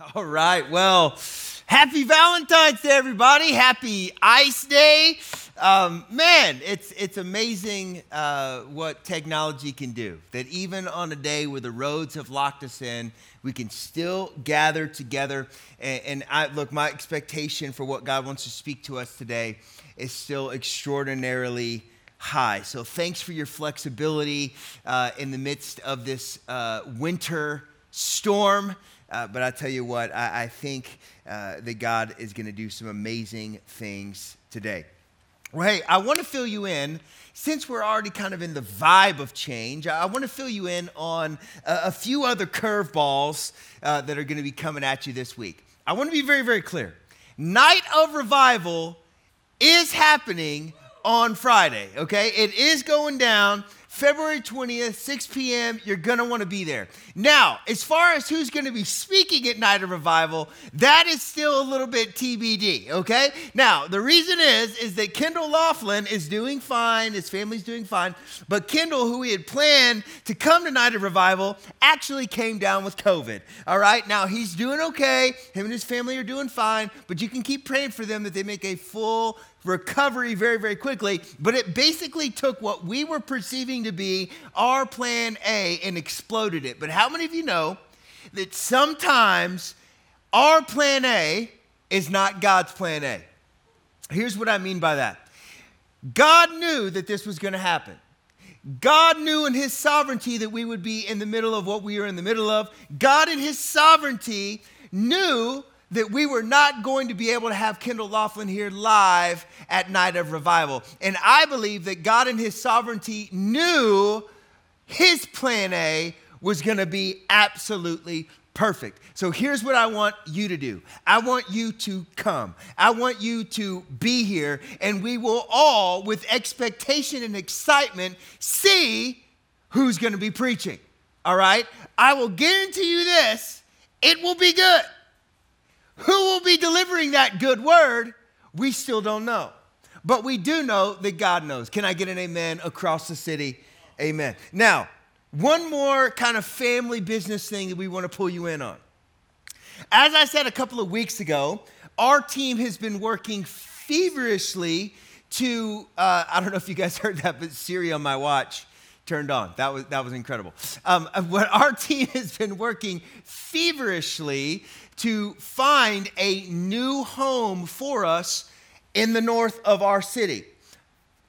All right. Well, happy Valentine's Day, everybody. Happy Ice Day. Um, man, it's, it's amazing uh, what technology can do. That even on a day where the roads have locked us in, we can still gather together. And, and I, look, my expectation for what God wants to speak to us today is still extraordinarily high. So thanks for your flexibility uh, in the midst of this uh, winter storm. Uh, but I tell you what, I, I think uh, that God is going to do some amazing things today. Well, hey, I want to fill you in. Since we're already kind of in the vibe of change, I want to fill you in on a, a few other curveballs uh, that are going to be coming at you this week. I want to be very, very clear. Night of Revival is happening on Friday, okay? It is going down. February 20th, 6 p.m., you're gonna wanna be there. Now, as far as who's gonna be speaking at Night of Revival, that is still a little bit TBD, okay? Now, the reason is, is that Kendall Laughlin is doing fine, his family's doing fine, but Kendall, who we had planned to come to Night of Revival, actually came down with COVID, all right? Now, he's doing okay, him and his family are doing fine, but you can keep praying for them that they make a full recovery very, very quickly. But it basically took what we were perceiving to be our plan A and exploded it. But how many of you know that sometimes our plan A is not God's plan A? Here's what I mean by that God knew that this was going to happen. God knew in His sovereignty that we would be in the middle of what we are in the middle of. God, in His sovereignty, knew that we were not going to be able to have Kendall Laughlin here live at Night of Revival. And I believe that God in His sovereignty knew His plan A was going to be absolutely perfect. So here's what I want you to do I want you to come, I want you to be here, and we will all, with expectation and excitement, see who's going to be preaching. All right? I will guarantee you this it will be good. Who will be delivering that good word? We still don't know. But we do know that God knows. Can I get an amen across the city? Amen. Now, one more kind of family business thing that we want to pull you in on. As I said a couple of weeks ago, our team has been working feverishly to, uh, I don't know if you guys heard that, but Siri on my watch turned on. That was, that was incredible. Um, what our team has been working feverishly to find a new home for us in the north of our city.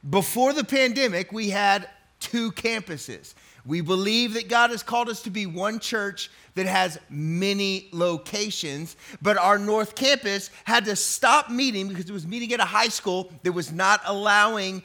Before the pandemic, we had two campuses. We believe that God has called us to be one church that has many locations, but our North Campus had to stop meeting because it was meeting at a high school that was not allowing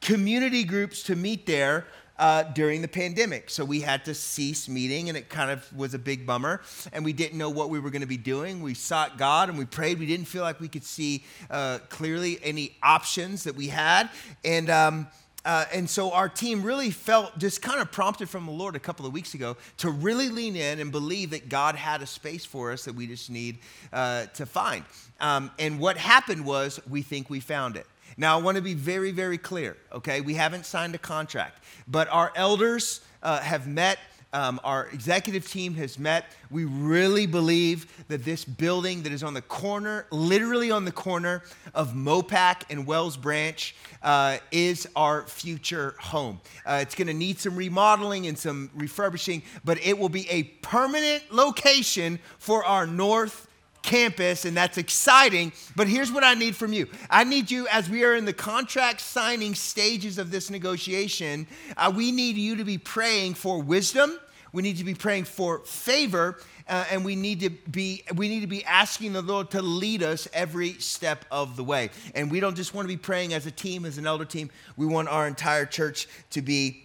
community groups to meet there uh, during the pandemic. So we had to cease meeting, and it kind of was a big bummer. And we didn't know what we were going to be doing. We sought God and we prayed. We didn't feel like we could see uh, clearly any options that we had. And, um, uh, and so our team really felt just kind of prompted from the Lord a couple of weeks ago to really lean in and believe that God had a space for us that we just need uh, to find. Um, and what happened was we think we found it. Now, I want to be very, very clear, okay? We haven't signed a contract, but our elders uh, have met. Um, our executive team has met. We really believe that this building that is on the corner, literally on the corner of Mopac and Wells Branch, uh, is our future home. Uh, it's going to need some remodeling and some refurbishing, but it will be a permanent location for our North campus, and that's exciting. But here's what I need from you I need you, as we are in the contract signing stages of this negotiation, uh, we need you to be praying for wisdom. We need to be praying for favor, uh, and we need to be we need to be asking the Lord to lead us every step of the way. And we don't just want to be praying as a team, as an elder team. We want our entire church to be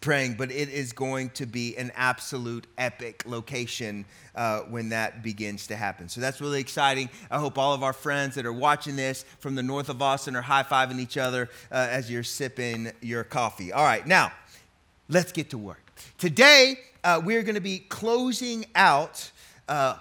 praying, but it is going to be an absolute epic location uh, when that begins to happen. So that's really exciting. I hope all of our friends that are watching this from the north of Austin are high fiving each other uh, as you're sipping your coffee. All right, now let's get to work. Today, uh, we're going to be closing out uh,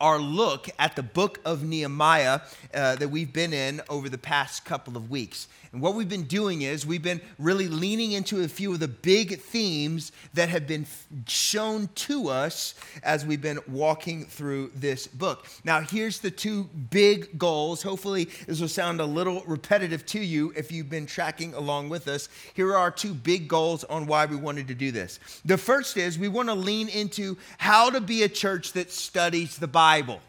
our look at the book of Nehemiah uh, that we've been in over the past couple of weeks. And what we've been doing is we've been really leaning into a few of the big themes that have been shown to us as we've been walking through this book. Now, here's the two big goals. Hopefully, this will sound a little repetitive to you if you've been tracking along with us. Here are our two big goals on why we wanted to do this. The first is we want to lean into how to be a church that studies the Bible.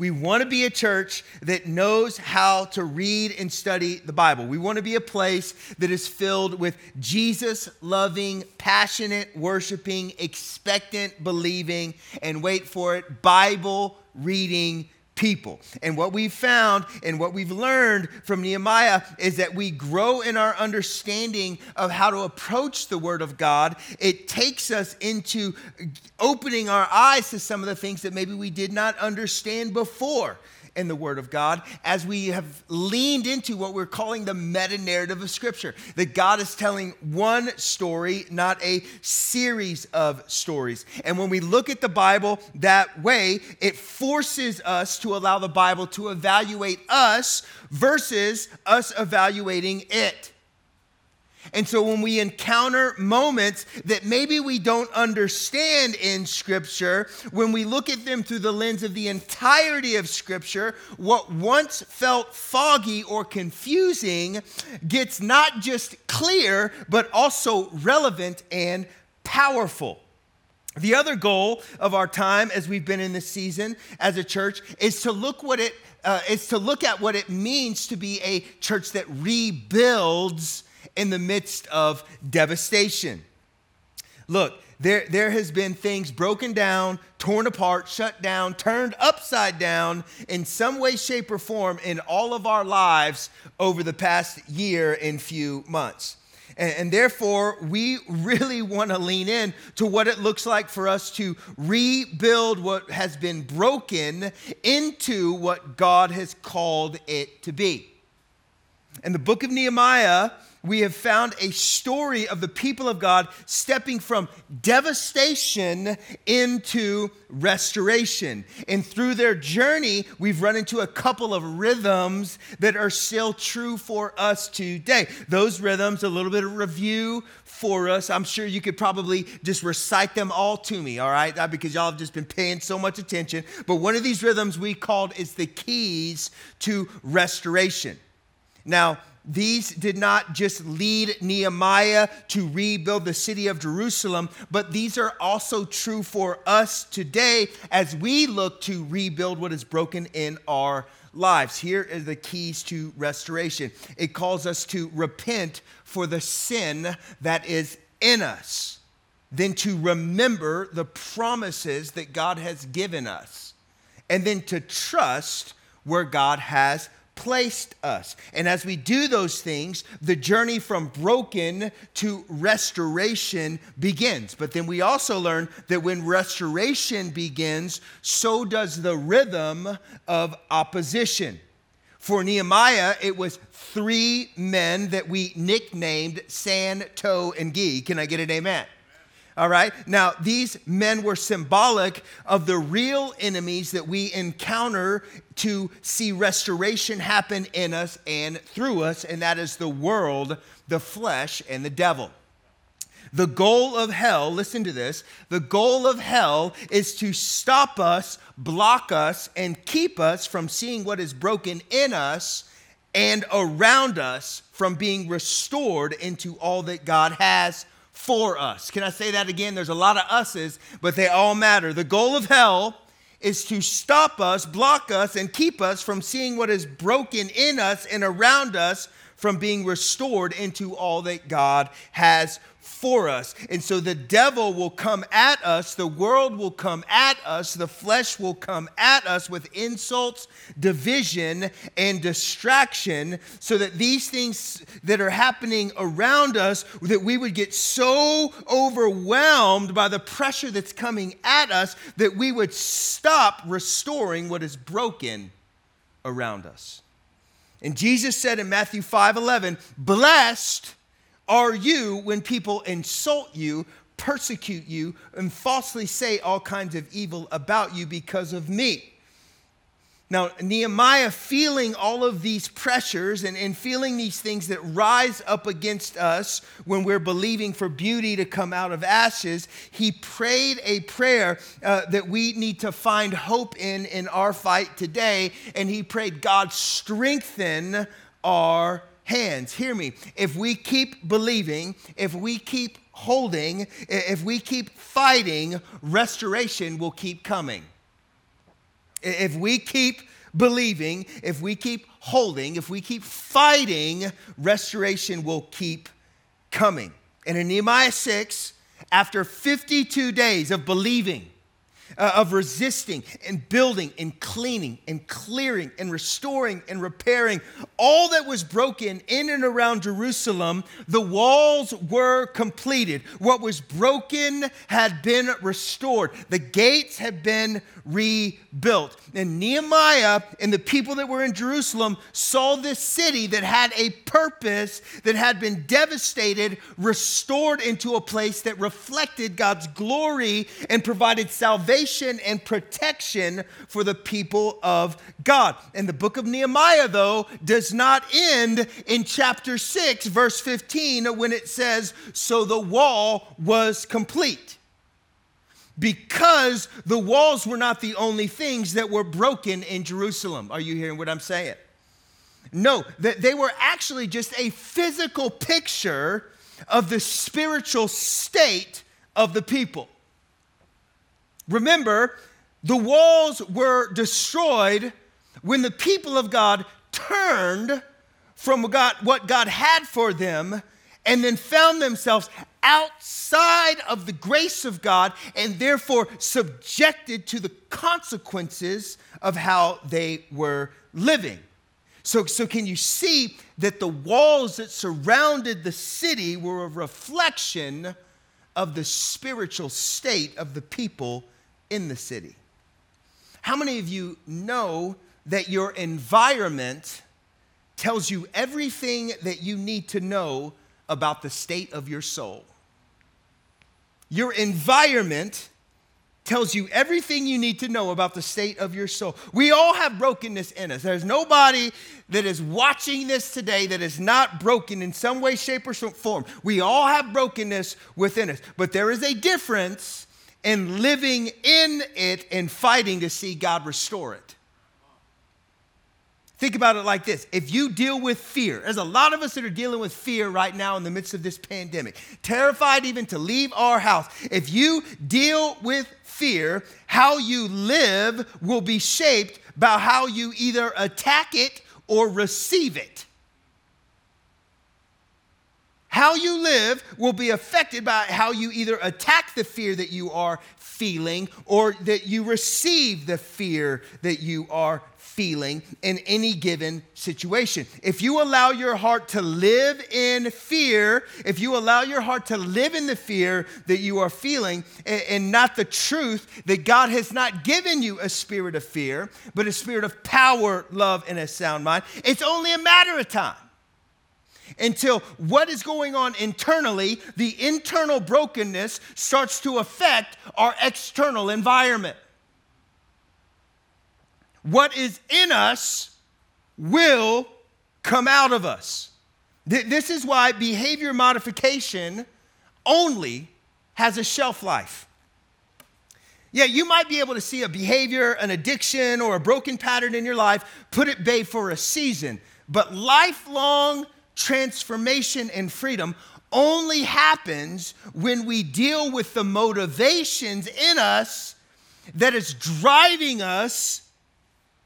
We want to be a church that knows how to read and study the Bible. We want to be a place that is filled with Jesus loving, passionate, worshiping, expectant, believing, and wait for it, Bible reading people. And what we've found and what we've learned from Nehemiah is that we grow in our understanding of how to approach the Word of God. It takes us into opening our eyes to some of the things that maybe we did not understand before in the Word of God as we have leaned into what we're calling the meta narrative of Scripture. That God is telling one story, not a series of stories. And when we look at the Bible that way, it forces us to allow the Bible to evaluate us versus us evaluating it. And so when we encounter moments that maybe we don't understand in Scripture, when we look at them through the lens of the entirety of Scripture, what once felt foggy or confusing gets not just clear, but also relevant and powerful. The other goal of our time as we've been in this season as a church is to look what it uh, is to look at what it means to be a church that rebuilds in the midst of devastation. Look, there, there has been things broken down, torn apart, shut down, turned upside down in some way, shape, or form in all of our lives over the past year and few months. And, and therefore, we really want to lean in to what it looks like for us to rebuild what has been broken into what God has called it to be. In the book of Nehemiah, we have found a story of the people of God stepping from devastation into restoration. And through their journey, we've run into a couple of rhythms that are still true for us today. Those rhythms, a little bit of review for us. I'm sure you could probably just recite them all to me, all right? Because y'all have just been paying so much attention. But one of these rhythms we called is the keys to restoration. Now, these did not just lead Nehemiah to rebuild the city of Jerusalem, but these are also true for us today as we look to rebuild what is broken in our lives. Here are the keys to restoration it calls us to repent for the sin that is in us, then to remember the promises that God has given us, and then to trust where God has placed us. And as we do those things, the journey from broken to restoration begins. But then we also learn that when restoration begins, so does the rhythm of opposition. For Nehemiah, it was three men that we nicknamed San, To, and Gi. Can I get an amen? All right. Now, these men were symbolic of the real enemies that we encounter to see restoration happen in us and through us, and that is the world, the flesh, and the devil. The goal of hell, listen to this, the goal of hell is to stop us, block us, and keep us from seeing what is broken in us and around us from being restored into all that God has for us. Can I say that again? There's a lot of us's, but they all matter. The goal of hell is to stop us, block us, and keep us from seeing what is broken in us and around us from being restored into all that God has for us. And so the devil will come at us, the world will come at us, the flesh will come at us with insults, division, and distraction, so that these things that are happening around us, that we would get so overwhelmed by the pressure that's coming at us that we would stop restoring what is broken around us. And Jesus said in Matthew 5 11, blessed are you when people insult you, persecute you and falsely say all kinds of evil about you because of me. Now, Nehemiah feeling all of these pressures and, and feeling these things that rise up against us when we're believing for beauty to come out of ashes, he prayed a prayer uh, that we need to find hope in in our fight today. And he prayed, God, strengthen our hands. Hear me. If we keep believing, if we keep holding, if we keep fighting, restoration will keep coming. If we keep believing, if we keep holding, if we keep fighting, restoration will keep coming. And in Nehemiah 6, after 52 days of believing, uh, of resisting and building and cleaning and clearing and restoring and repairing all that was broken in and around Jerusalem, the walls were completed. What was broken had been restored, the gates had been rebuilt. And Nehemiah and the people that were in Jerusalem saw this city that had a purpose, that had been devastated, restored into a place that reflected God's glory and provided salvation and protection for the people of God. And the book of Nehemiah, though, does not end in chapter 6, verse 15, when it says, So the wall was complete because the walls were not the only things that were broken in Jerusalem. Are you hearing what I'm saying? No, that they were actually just a physical picture of the spiritual state of the people. Remember, the walls were destroyed when the people of God turned from God, what God had for them and then found themselves outside of the grace of God and therefore subjected to the consequences of how they were living. So, so can you see that the walls that surrounded the city were a reflection of the spiritual state of the people in the city? How many of you know that your environment tells you everything that you need to know about the state of your soul? Your environment tells you everything you need to know about the state of your soul. We all have brokenness in us. There's nobody that is watching this today that is not broken in some way, shape, or form. We all have brokenness within us, but there is a difference in living in it and fighting to see God restore it. Think about it like this. If you deal with fear, there's a lot of us that are dealing with fear right now in the midst of this pandemic, terrified even to leave our house. If you deal with fear, how you live will be shaped by how you either attack it or receive it. How you live will be affected by how you either attack the fear that you are feeling or that you receive the fear that you are feeling in any given situation. If you allow your heart to live in fear, if you allow your heart to live in the fear that you are feeling and not the truth that God has not given you a spirit of fear, but a spirit of power, love, and a sound mind, it's only a matter of time until what is going on internally, the internal brokenness, starts to affect our external environment. What is in us will come out of us. This is why behavior modification only has a shelf life. Yeah, you might be able to see a behavior, an addiction, or a broken pattern in your life, put it bay for a season. But lifelong transformation and freedom only happens when we deal with the motivations in us that is driving us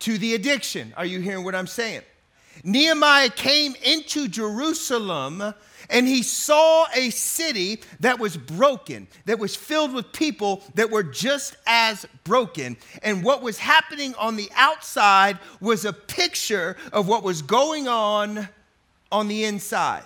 to the addiction. Are you hearing what I'm saying? Nehemiah came into Jerusalem and he saw a city that was broken, that was filled with people that were just as broken. And what was happening on the outside was a picture of what was going on on the inside.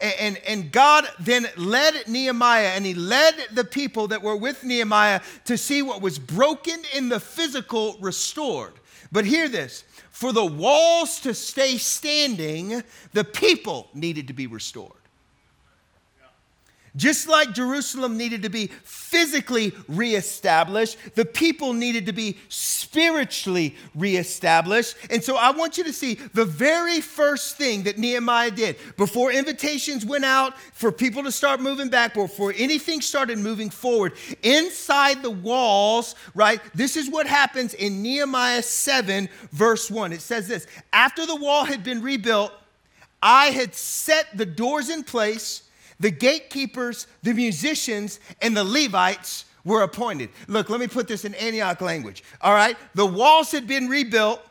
And, and, God then led Nehemiah and he led the people that were with Nehemiah to see what was broken in the physical restored. But hear this for the walls to stay standing, the people needed to be restored. Just like Jerusalem needed to be physically reestablished, the people needed to be spiritually reestablished. And so I want you to see the very first thing that Nehemiah did before invitations went out for people to start moving back, before anything started moving forward, inside the walls, right? This is what happens in Nehemiah 7, verse 1. It says this After the wall had been rebuilt, I had set the doors in place the gatekeepers, the musicians, and the Levites were appointed. Look, let me put this in Antioch language. All right, the walls had been rebuilt.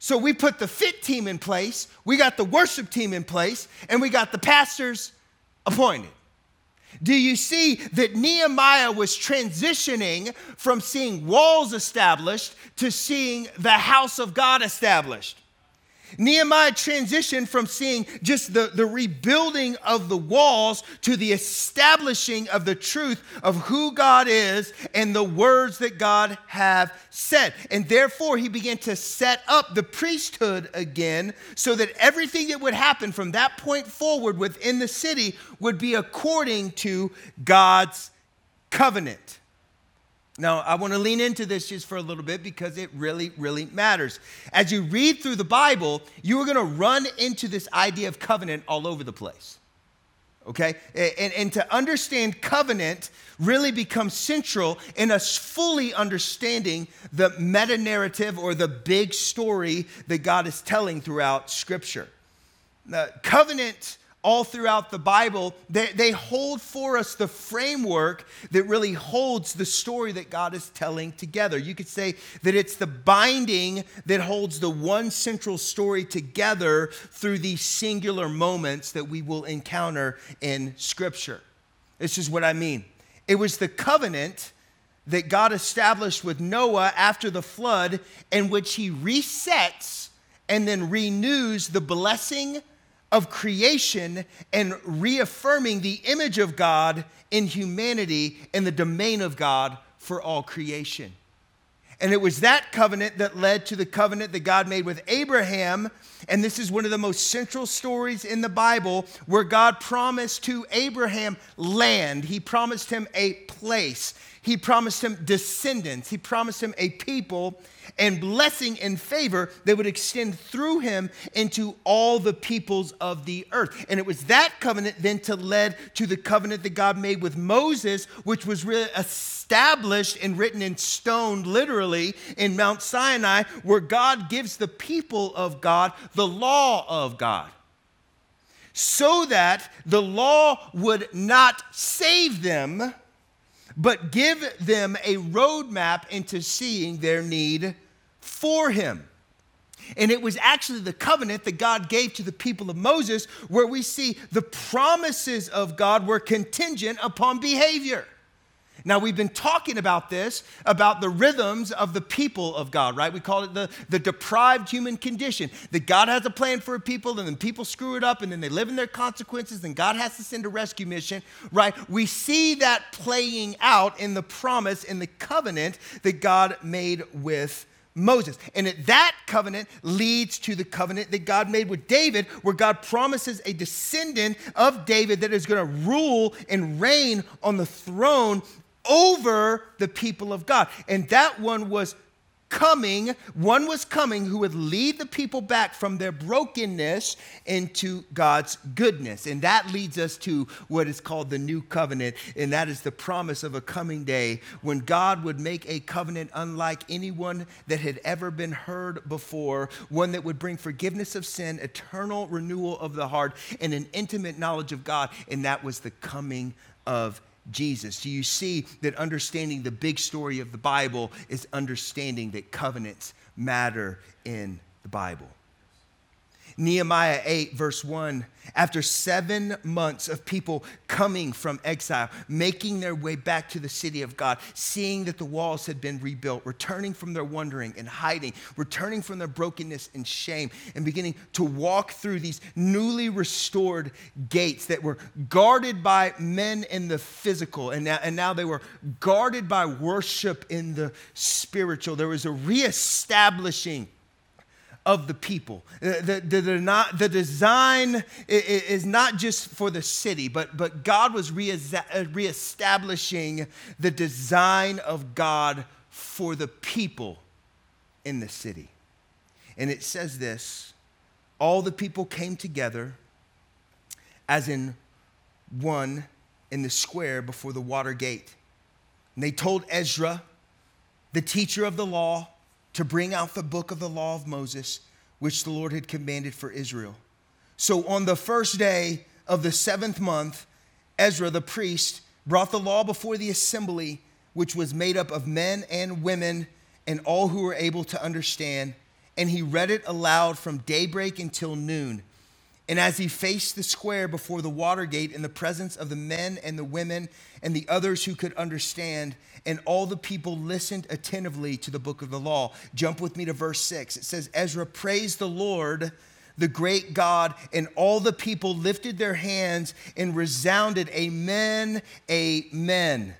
So we put the fit team in place, we got the worship team in place, and we got the pastors appointed. Do you see that Nehemiah was transitioning from seeing walls established to seeing the house of God established? Nehemiah transitioned from seeing just the, the rebuilding of the walls to the establishing of the truth of who God is and the words that God have said. And therefore, he began to set up the priesthood again so that everything that would happen from that point forward within the city would be according to God's covenant. Now, I want to lean into this just for a little bit because it really, really matters. As you read through the Bible, you are going to run into this idea of covenant all over the place. Okay? And, and to understand covenant really becomes central in us fully understanding the meta narrative or the big story that God is telling throughout Scripture. The covenant all throughout the Bible, they, they hold for us the framework that really holds the story that God is telling together. You could say that it's the binding that holds the one central story together through these singular moments that we will encounter in Scripture. This is what I mean. It was the covenant that God established with Noah after the flood, in which he resets and then renews the blessing of creation and reaffirming the image of God in humanity in the domain of God for all creation. And it was that covenant that led to the covenant that God made with Abraham. And this is one of the most central stories in the Bible where God promised to Abraham land. He promised him a place. He promised him descendants. He promised him a people and blessing and favor that would extend through him into all the peoples of the earth. And it was that covenant then to led to the covenant that God made with Moses, which was really established and written in stone, literally, in Mount Sinai, where God gives the people of God the law of God so that the law would not save them, but give them a roadmap into seeing their need for him. And it was actually the covenant that God gave to the people of Moses, where we see the promises of God were contingent upon behavior. Now, we've been talking about this, about the rhythms of the people of God, right? We call it the, the deprived human condition. That God has a plan for a people, and then people screw it up, and then they live in their consequences, and God has to send a rescue mission, right? We see that playing out in the promise, in the covenant that God made with Moses. And that covenant leads to the covenant that God made with David, where God promises a descendant of David that is going to rule and reign on the throne over the people of God. And that one was coming, one was coming who would lead the people back from their brokenness into God's goodness. And that leads us to what is called the new covenant, and that is the promise of a coming day when God would make a covenant unlike anyone that had ever been heard before, one that would bring forgiveness of sin, eternal renewal of the heart, and an intimate knowledge of God, and that was the coming of Jesus? Do you see that understanding the big story of the Bible is understanding that covenants matter in the Bible? Nehemiah 8, verse 1 after seven months of people coming from exile, making their way back to the city of God, seeing that the walls had been rebuilt, returning from their wandering and hiding, returning from their brokenness and shame, and beginning to walk through these newly restored gates that were guarded by men in the physical, and now, and now they were guarded by worship in the spiritual. There was a reestablishing of the people. The, the, the, not, the design is not just for the city, but, but God was uh, reestablishing the design of God for the people in the city. And it says this all the people came together as in one in the square before the water gate. And they told Ezra, the teacher of the law, to bring out the book of the law of Moses, which the Lord had commanded for Israel. So on the first day of the seventh month, Ezra the priest brought the law before the assembly, which was made up of men and women and all who were able to understand. And he read it aloud from daybreak until noon. And as he faced the square before the water gate in the presence of the men and the women and the others who could understand, and all the people listened attentively to the book of the law. Jump with me to verse 6. It says, Ezra praised the Lord, the great God, and all the people lifted their hands and resounded, Amen, Amen.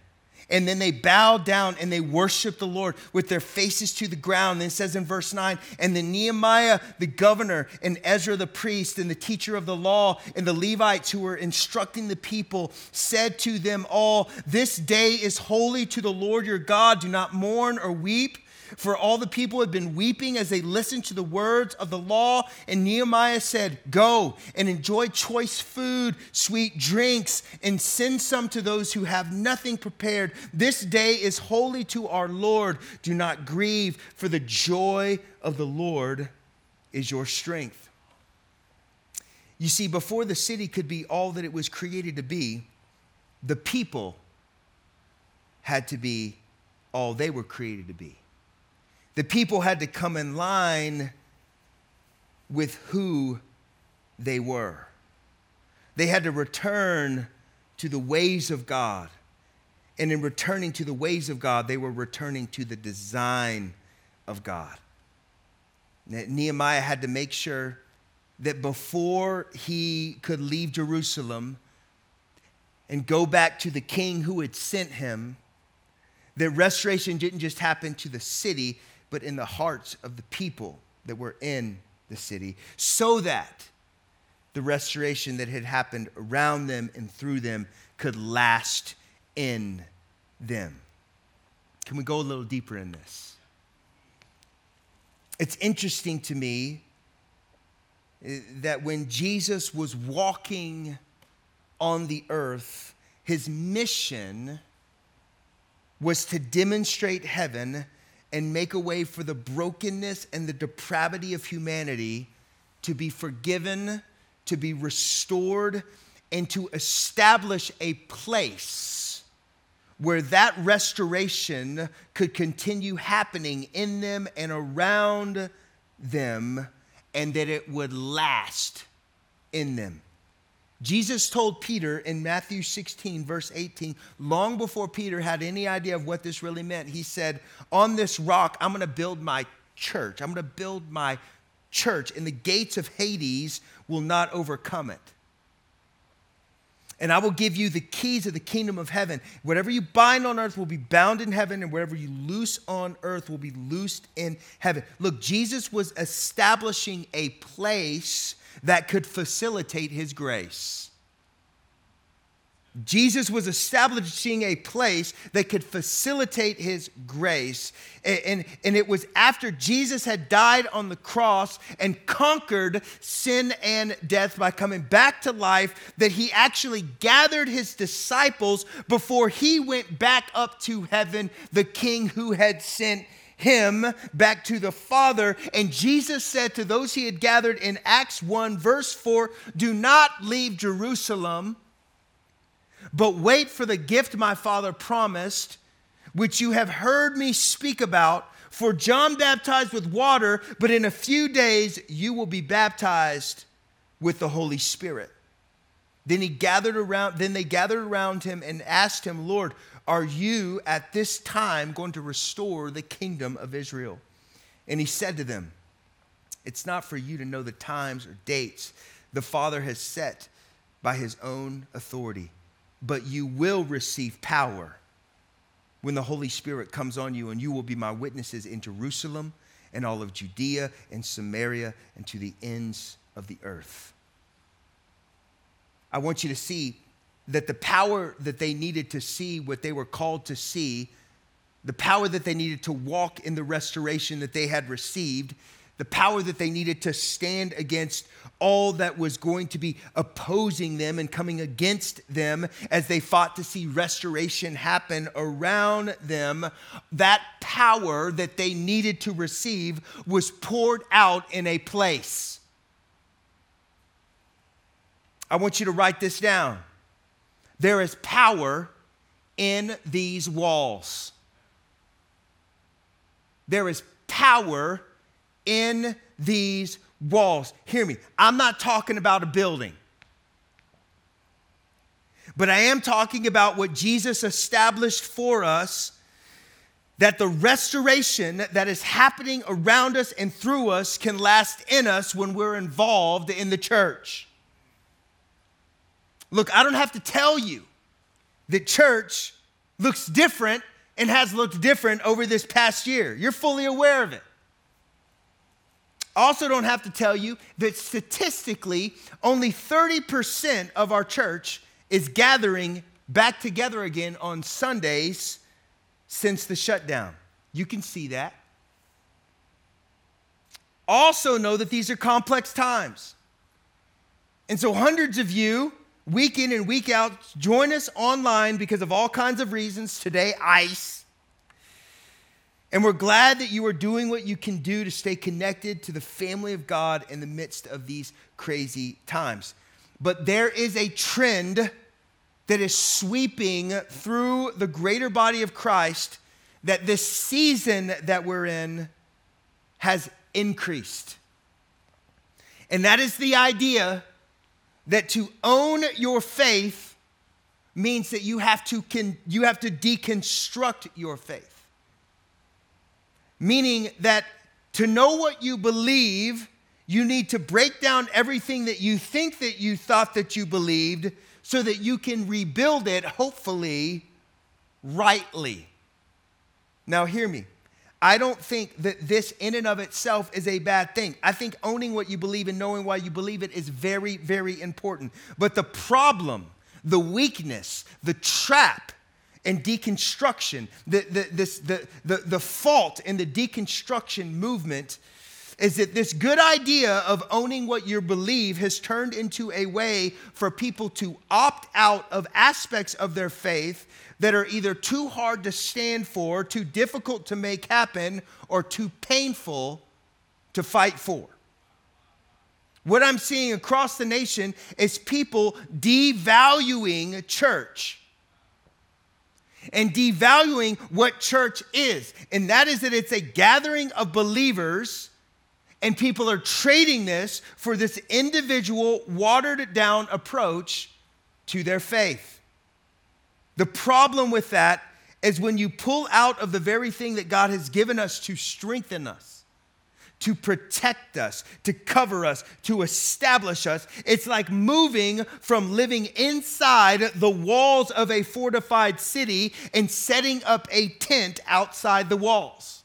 And then they bowed down and they worshiped the Lord with their faces to the ground. And it says in verse 9, and then Nehemiah, the governor, and Ezra the priest, and the teacher of the law, and the Levites who were instructing the people said to them all, This day is holy to the Lord your God. Do not mourn or weep. For all the people had been weeping as they listened to the words of the law. And Nehemiah said, Go and enjoy choice food, sweet drinks, and send some to those who have nothing prepared. This day is holy to our Lord. Do not grieve, for the joy of the Lord is your strength. You see, before the city could be all that it was created to be, the people had to be all they were created to be the people had to come in line with who they were. They had to return to the ways of God. And in returning to the ways of God, they were returning to the design of God. Nehemiah had to make sure that before he could leave Jerusalem and go back to the king who had sent him, that restoration didn't just happen to the city, but in the hearts of the people that were in the city, so that the restoration that had happened around them and through them could last in them. Can we go a little deeper in this? It's interesting to me eh, that when Jesus was walking on the earth, his mission was to demonstrate heaven and make a way for the brokenness and the depravity of humanity to be forgiven, to be restored, and to establish a place where that restoration could continue happening in them and around them, and that it would last in them. Jesus told Peter in Matthew 16, verse 18, long before Peter had any idea of what this really meant, he said, On this rock, I'm going to build my church. I'm going to build my church, and the gates of Hades will not overcome it. And I will give you the keys of the kingdom of heaven. Whatever you bind on earth will be bound in heaven, and whatever you loose on earth will be loosed in heaven. Look, Jesus was establishing a place that could facilitate his grace. Jesus was establishing a place that could facilitate his grace. And, and, and, it was after Jesus had died on the cross and conquered sin and death by coming back to life that he actually gathered his disciples before he went back up to heaven, the king who had sent him back to the Father. And Jesus said to those he had gathered in Acts 1, verse 4 Do not leave Jerusalem, but wait for the gift my Father promised, which you have heard me speak about. For John baptized with water, but in a few days you will be baptized with the Holy Spirit. Then he gathered around, then they gathered around him and asked him, Lord, are you at this time going to restore the kingdom of Israel? And he said to them, It's not for you to know the times or dates the Father has set by his own authority, but you will receive power when the Holy Spirit comes on you, and you will be my witnesses in Jerusalem and all of Judea and Samaria and to the ends of the earth. I want you to see that the power that they needed to see what they were called to see, the power that they needed to walk in the restoration that they had received, the power that they needed to stand against all that was going to be opposing them and coming against them as they fought to see restoration happen around them, that power that they needed to receive was poured out in a place. I want you to write this down. There is power in these walls. There is power in these walls. Hear me, I'm not talking about a building. But I am talking about what Jesus established for us that the restoration that is happening around us and through us can last in us when we're involved in the church. Look, I don't have to tell you that church looks different and has looked different over this past year. You're fully aware of it also don't have to tell you that statistically, only 30% of our church is gathering back together again on Sundays since the shutdown. You can see that. Also, know that these are complex times. And so, hundreds of you, week in and week out, join us online because of all kinds of reasons. Today, ICE. And we're glad that you are doing what you can do to stay connected to the family of God in the midst of these crazy times. But there is a trend that is sweeping through the greater body of Christ that this season that we're in has increased. And that is the idea that to own your faith means that you have to, con- you have to deconstruct your faith meaning that to know what you believe, you need to break down everything that you think that you thought that you believed so that you can rebuild it, hopefully, rightly. Now, hear me. I don't think that this, in and of itself, is a bad thing. I think owning what you believe and knowing why you believe it is very, very important. But the problem, the weakness, the trap and deconstruction, the, the, this, the, the, the fault in the deconstruction movement is that this good idea of owning what you believe has turned into a way for people to opt out of aspects of their faith that are either too hard to stand for, too difficult to make happen, or too painful to fight for. What I'm seeing across the nation is people devaluing church and devaluing what church is. And that is that it's a gathering of believers, and people are trading this for this individual, watered down approach to their faith. The problem with that is when you pull out of the very thing that God has given us to strengthen us to protect us, to cover us, to establish us. It's like moving from living inside the walls of a fortified city and setting up a tent outside the walls.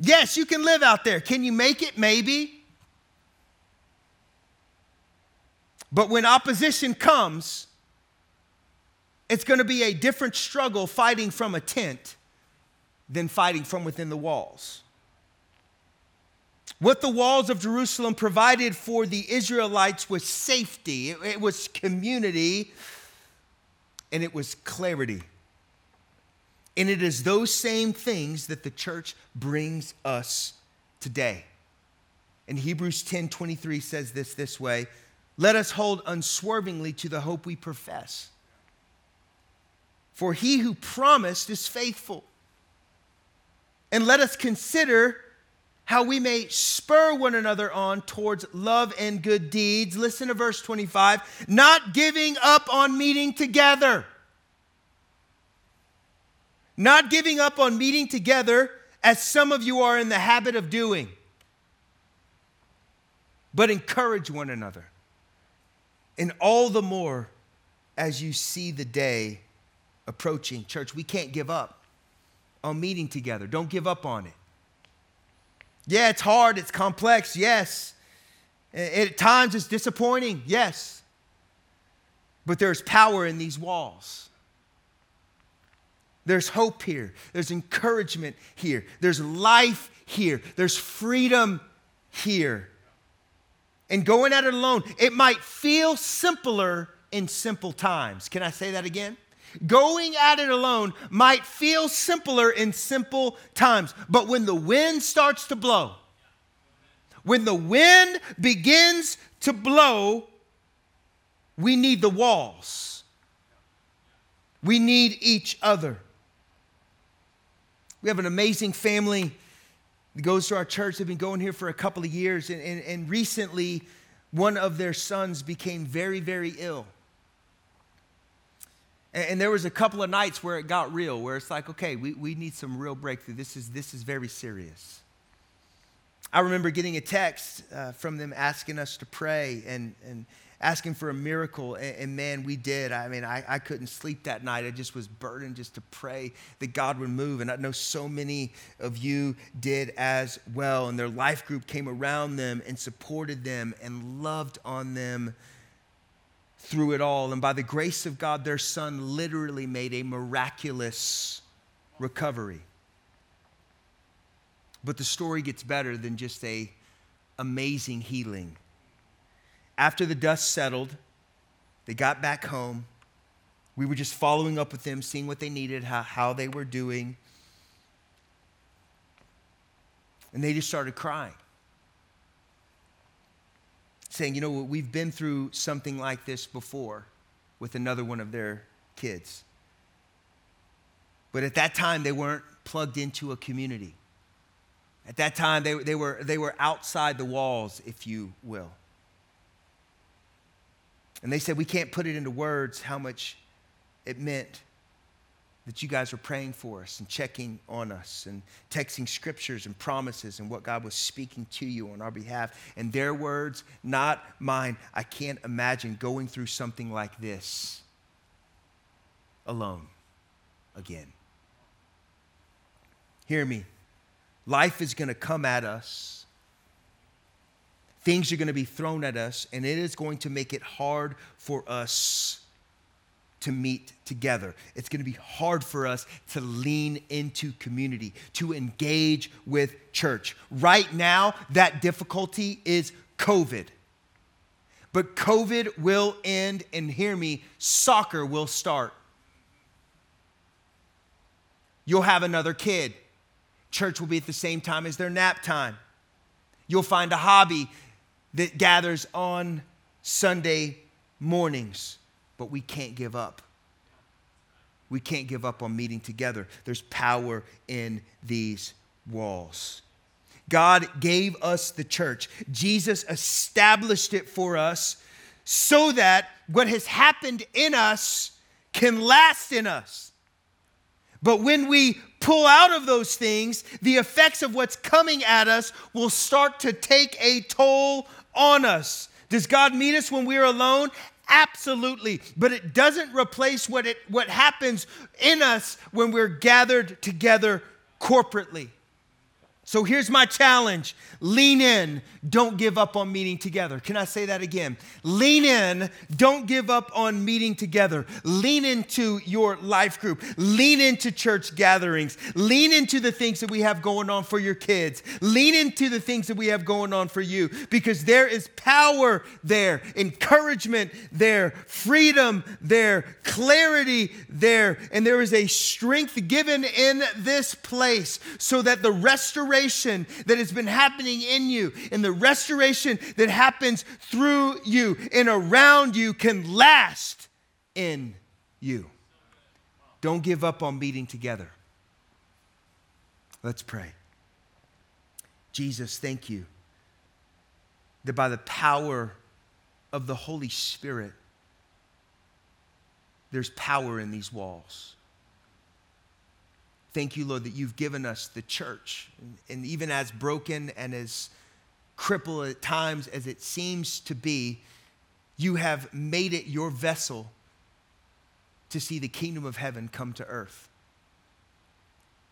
Yes, you can live out there. Can you make it? Maybe. But when opposition comes, it's going to be a different struggle fighting from a tent than fighting from within the walls. What the walls of Jerusalem provided for the Israelites was safety, it, was community, and it was clarity. And it is those same things that the church brings us today. And Hebrews 10 23 says this this way Let us hold unswervingly to the hope we profess. For he who promised is faithful. And let us consider how we may spur one another on towards love and good deeds. Listen to verse 25 not giving up on meeting together. Not giving up on meeting together as some of you are in the habit of doing, but encourage one another. And all the more as you see the day approaching. Church, we can't give up on meeting together. Don't give up on it. Yeah, it's hard, it's complex, yes. At times it's disappointing, yes. But there's power in these walls. There's hope here. There's encouragement here. There's life here. There's freedom here. And going at it alone, it might feel simpler in simple times. Can I say that again? Going at it alone might feel simpler in simple times. But when the wind starts to blow, when the wind begins to blow, we need the walls. We need each other. We have an amazing family that goes to our church. They've been going here for a couple of years. And, and, and recently, one of their sons became very, very ill. And, and there was a couple of nights where it got real, where it's like, okay, we, we need some real breakthrough. This is, this is very serious. I remember getting a text uh, from them asking us to pray and, and asking for a miracle. And, and man, we did. I mean, I, I couldn't sleep that night. I just was burdened just to pray that God would move. And I know so many of you did as well. And their life group came around them and supported them and loved on them through it all. And by the grace of God, their son literally made a miraculous recovery. But the story gets better than just a amazing healing. After the dust settled, they got back home. We were just following up with them, seeing what they needed, how, how they were doing. And they just started crying, saying, You know, we've been through something like this before with another one of their kids. But at that time, they weren't plugged into a community. At that time, they, they, were, they were outside the walls, if you will. And they said, We can't put it into words how much it meant that you guys were praying for us and checking on us and texting scriptures and promises and what God was speaking to you on our behalf. And their words, not mine. I can't imagine going through something like this alone again. Hear me. Life is going to come at us Things are going to be thrown at us, and it is going to make it hard for us to meet together. It's going to be hard for us to lean into community, to engage with church. Right now, that difficulty is COVID. But COVID will end, and hear me, soccer will start. You'll have another kid. Church will be at the same time as their nap time. You'll find a hobby that gathers on Sunday mornings, but we can't give up. We can't give up on meeting together. There's power in these walls. God gave us the church. Jesus established it for us so that what has happened in us can last in us. But when we pull out of those things, the effects of what's coming at us will start to take a toll on us. Does God meet us when we're alone? Absolutely. But it doesn't replace what, it, what happens in us when we're gathered together corporately. So here's my challenge lean in, don't give up on meeting together. Can I say that again? Lean in, don't give up on meeting together. Lean into your life group, lean into church gatherings, lean into the things that we have going on for your kids, lean into the things that we have going on for you because there is power there, encouragement there, freedom there, clarity there, and there is a strength given in this place so that the restoration restoration that has been happening in you and the restoration that happens through you and around you can last in you. Don't give up on meeting together. Let's pray. Jesus, thank you that by the power of the Holy Spirit, there's power in these walls. Thank you, Lord, that you've given us the church. And even as broken and as crippled at times as it seems to be, you have made it your vessel to see the kingdom of heaven come to earth.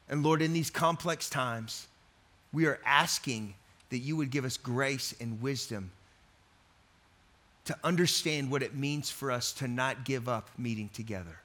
And Lord, in these complex times, we are asking that you would give us grace and wisdom to understand what it means for us to not give up meeting together,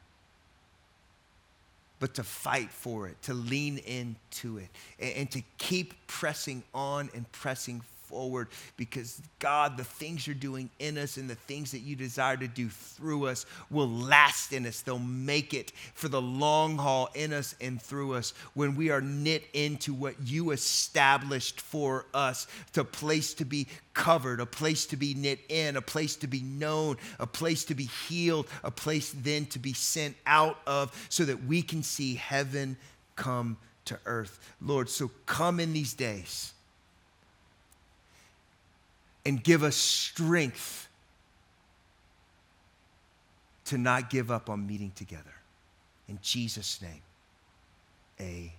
but to fight for it, to lean into it, and, and to keep pressing on and pressing forward because God, the things you're doing in us and the things that you desire to do through us will last in us. They'll make it for the long haul in us and through us when we are knit into what you established for us to place to be covered, a place to be knit in, a place to be known, a place to be healed, a place then to be sent out of so that we can see heaven come to earth. Lord, so come in these days and give us strength to not give up on meeting together. In Jesus' name, amen.